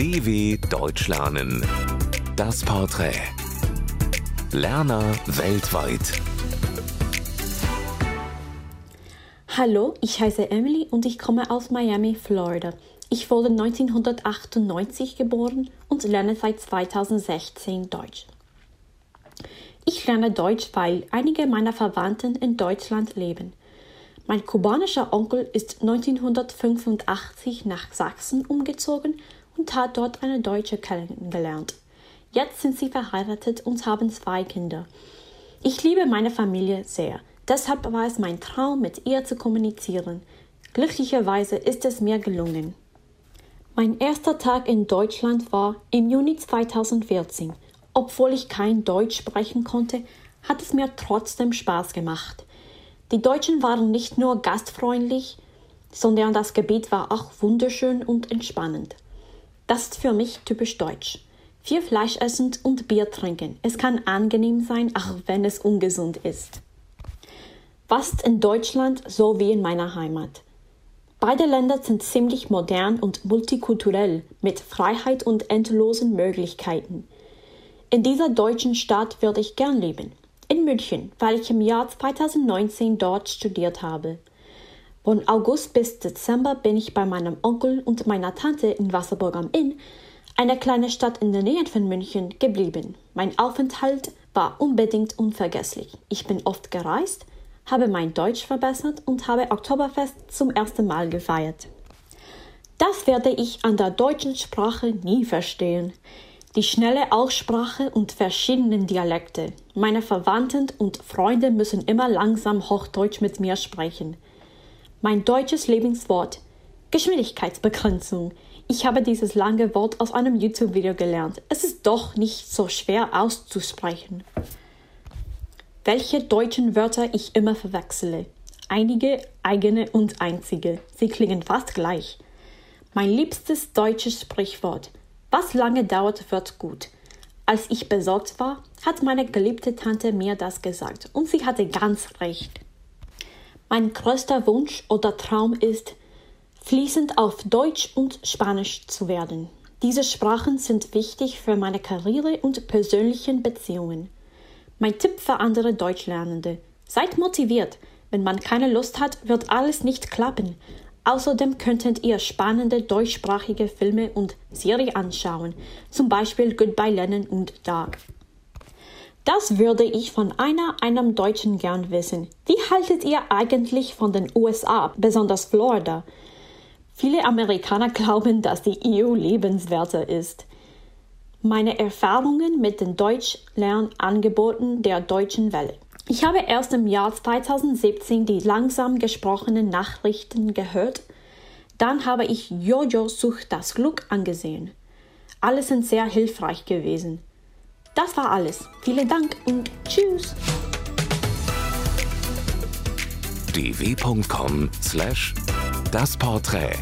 DW Deutsch lernen. Das Porträt. Lerner weltweit. Hallo, ich heiße Emily und ich komme aus Miami, Florida. Ich wurde 1998 geboren und lerne seit 2016 Deutsch. Ich lerne Deutsch, weil einige meiner Verwandten in Deutschland leben. Mein kubanischer Onkel ist 1985 nach Sachsen umgezogen und hat dort eine Deutsche kennengelernt. Jetzt sind sie verheiratet und haben zwei Kinder. Ich liebe meine Familie sehr. Deshalb war es mein Traum, mit ihr zu kommunizieren. Glücklicherweise ist es mir gelungen. Mein erster Tag in Deutschland war im Juni 2014. Obwohl ich kein Deutsch sprechen konnte, hat es mir trotzdem Spaß gemacht. Die Deutschen waren nicht nur gastfreundlich, sondern das Gebiet war auch wunderschön und entspannend. Das ist für mich typisch deutsch. Viel Fleisch essen und Bier trinken. Es kann angenehm sein, auch wenn es ungesund ist. Fast in Deutschland so wie in meiner Heimat. Beide Länder sind ziemlich modern und multikulturell mit Freiheit und endlosen Möglichkeiten. In dieser deutschen Stadt würde ich gern leben in München, weil ich im Jahr 2019 dort studiert habe. Von August bis Dezember bin ich bei meinem Onkel und meiner Tante in Wasserburg am Inn, einer kleinen Stadt in der Nähe von München, geblieben. Mein Aufenthalt war unbedingt unvergesslich. Ich bin oft gereist, habe mein Deutsch verbessert und habe Oktoberfest zum ersten Mal gefeiert. Das werde ich an der deutschen Sprache nie verstehen die schnelle Aussprache und verschiedenen Dialekte. Meine Verwandten und Freunde müssen immer langsam Hochdeutsch mit mir sprechen. Mein deutsches Lebenswort Geschwindigkeitsbegrenzung. Ich habe dieses lange Wort aus einem YouTube-Video gelernt. Es ist doch nicht so schwer auszusprechen. Welche deutschen Wörter ich immer verwechsele. Einige, eigene und einzige. Sie klingen fast gleich. Mein liebstes deutsches Sprichwort. Was lange dauert, wird gut. Als ich besorgt war, hat meine geliebte Tante mir das gesagt und sie hatte ganz recht. Mein größter Wunsch oder Traum ist, fließend auf Deutsch und Spanisch zu werden. Diese Sprachen sind wichtig für meine Karriere und persönlichen Beziehungen. Mein Tipp für andere Deutschlernende. Seid motiviert. Wenn man keine Lust hat, wird alles nicht klappen. Außerdem könntet ihr spannende deutschsprachige Filme und Serien anschauen, zum Beispiel Goodbye Lennon und Dark. Das würde ich von einer einem Deutschen gern wissen. Wie haltet ihr eigentlich von den USA, besonders Florida? Viele Amerikaner glauben, dass die EU lebenswerter ist. Meine Erfahrungen mit den Deutschlernangeboten der Deutschen Welle. Ich habe erst im Jahr 2017 die langsam gesprochenen Nachrichten gehört. Dann habe ich Jojo sucht das Glück angesehen. Alle sind sehr hilfreich gewesen. Das war alles. Vielen Dank und tschüss. dw.com slash das Porträt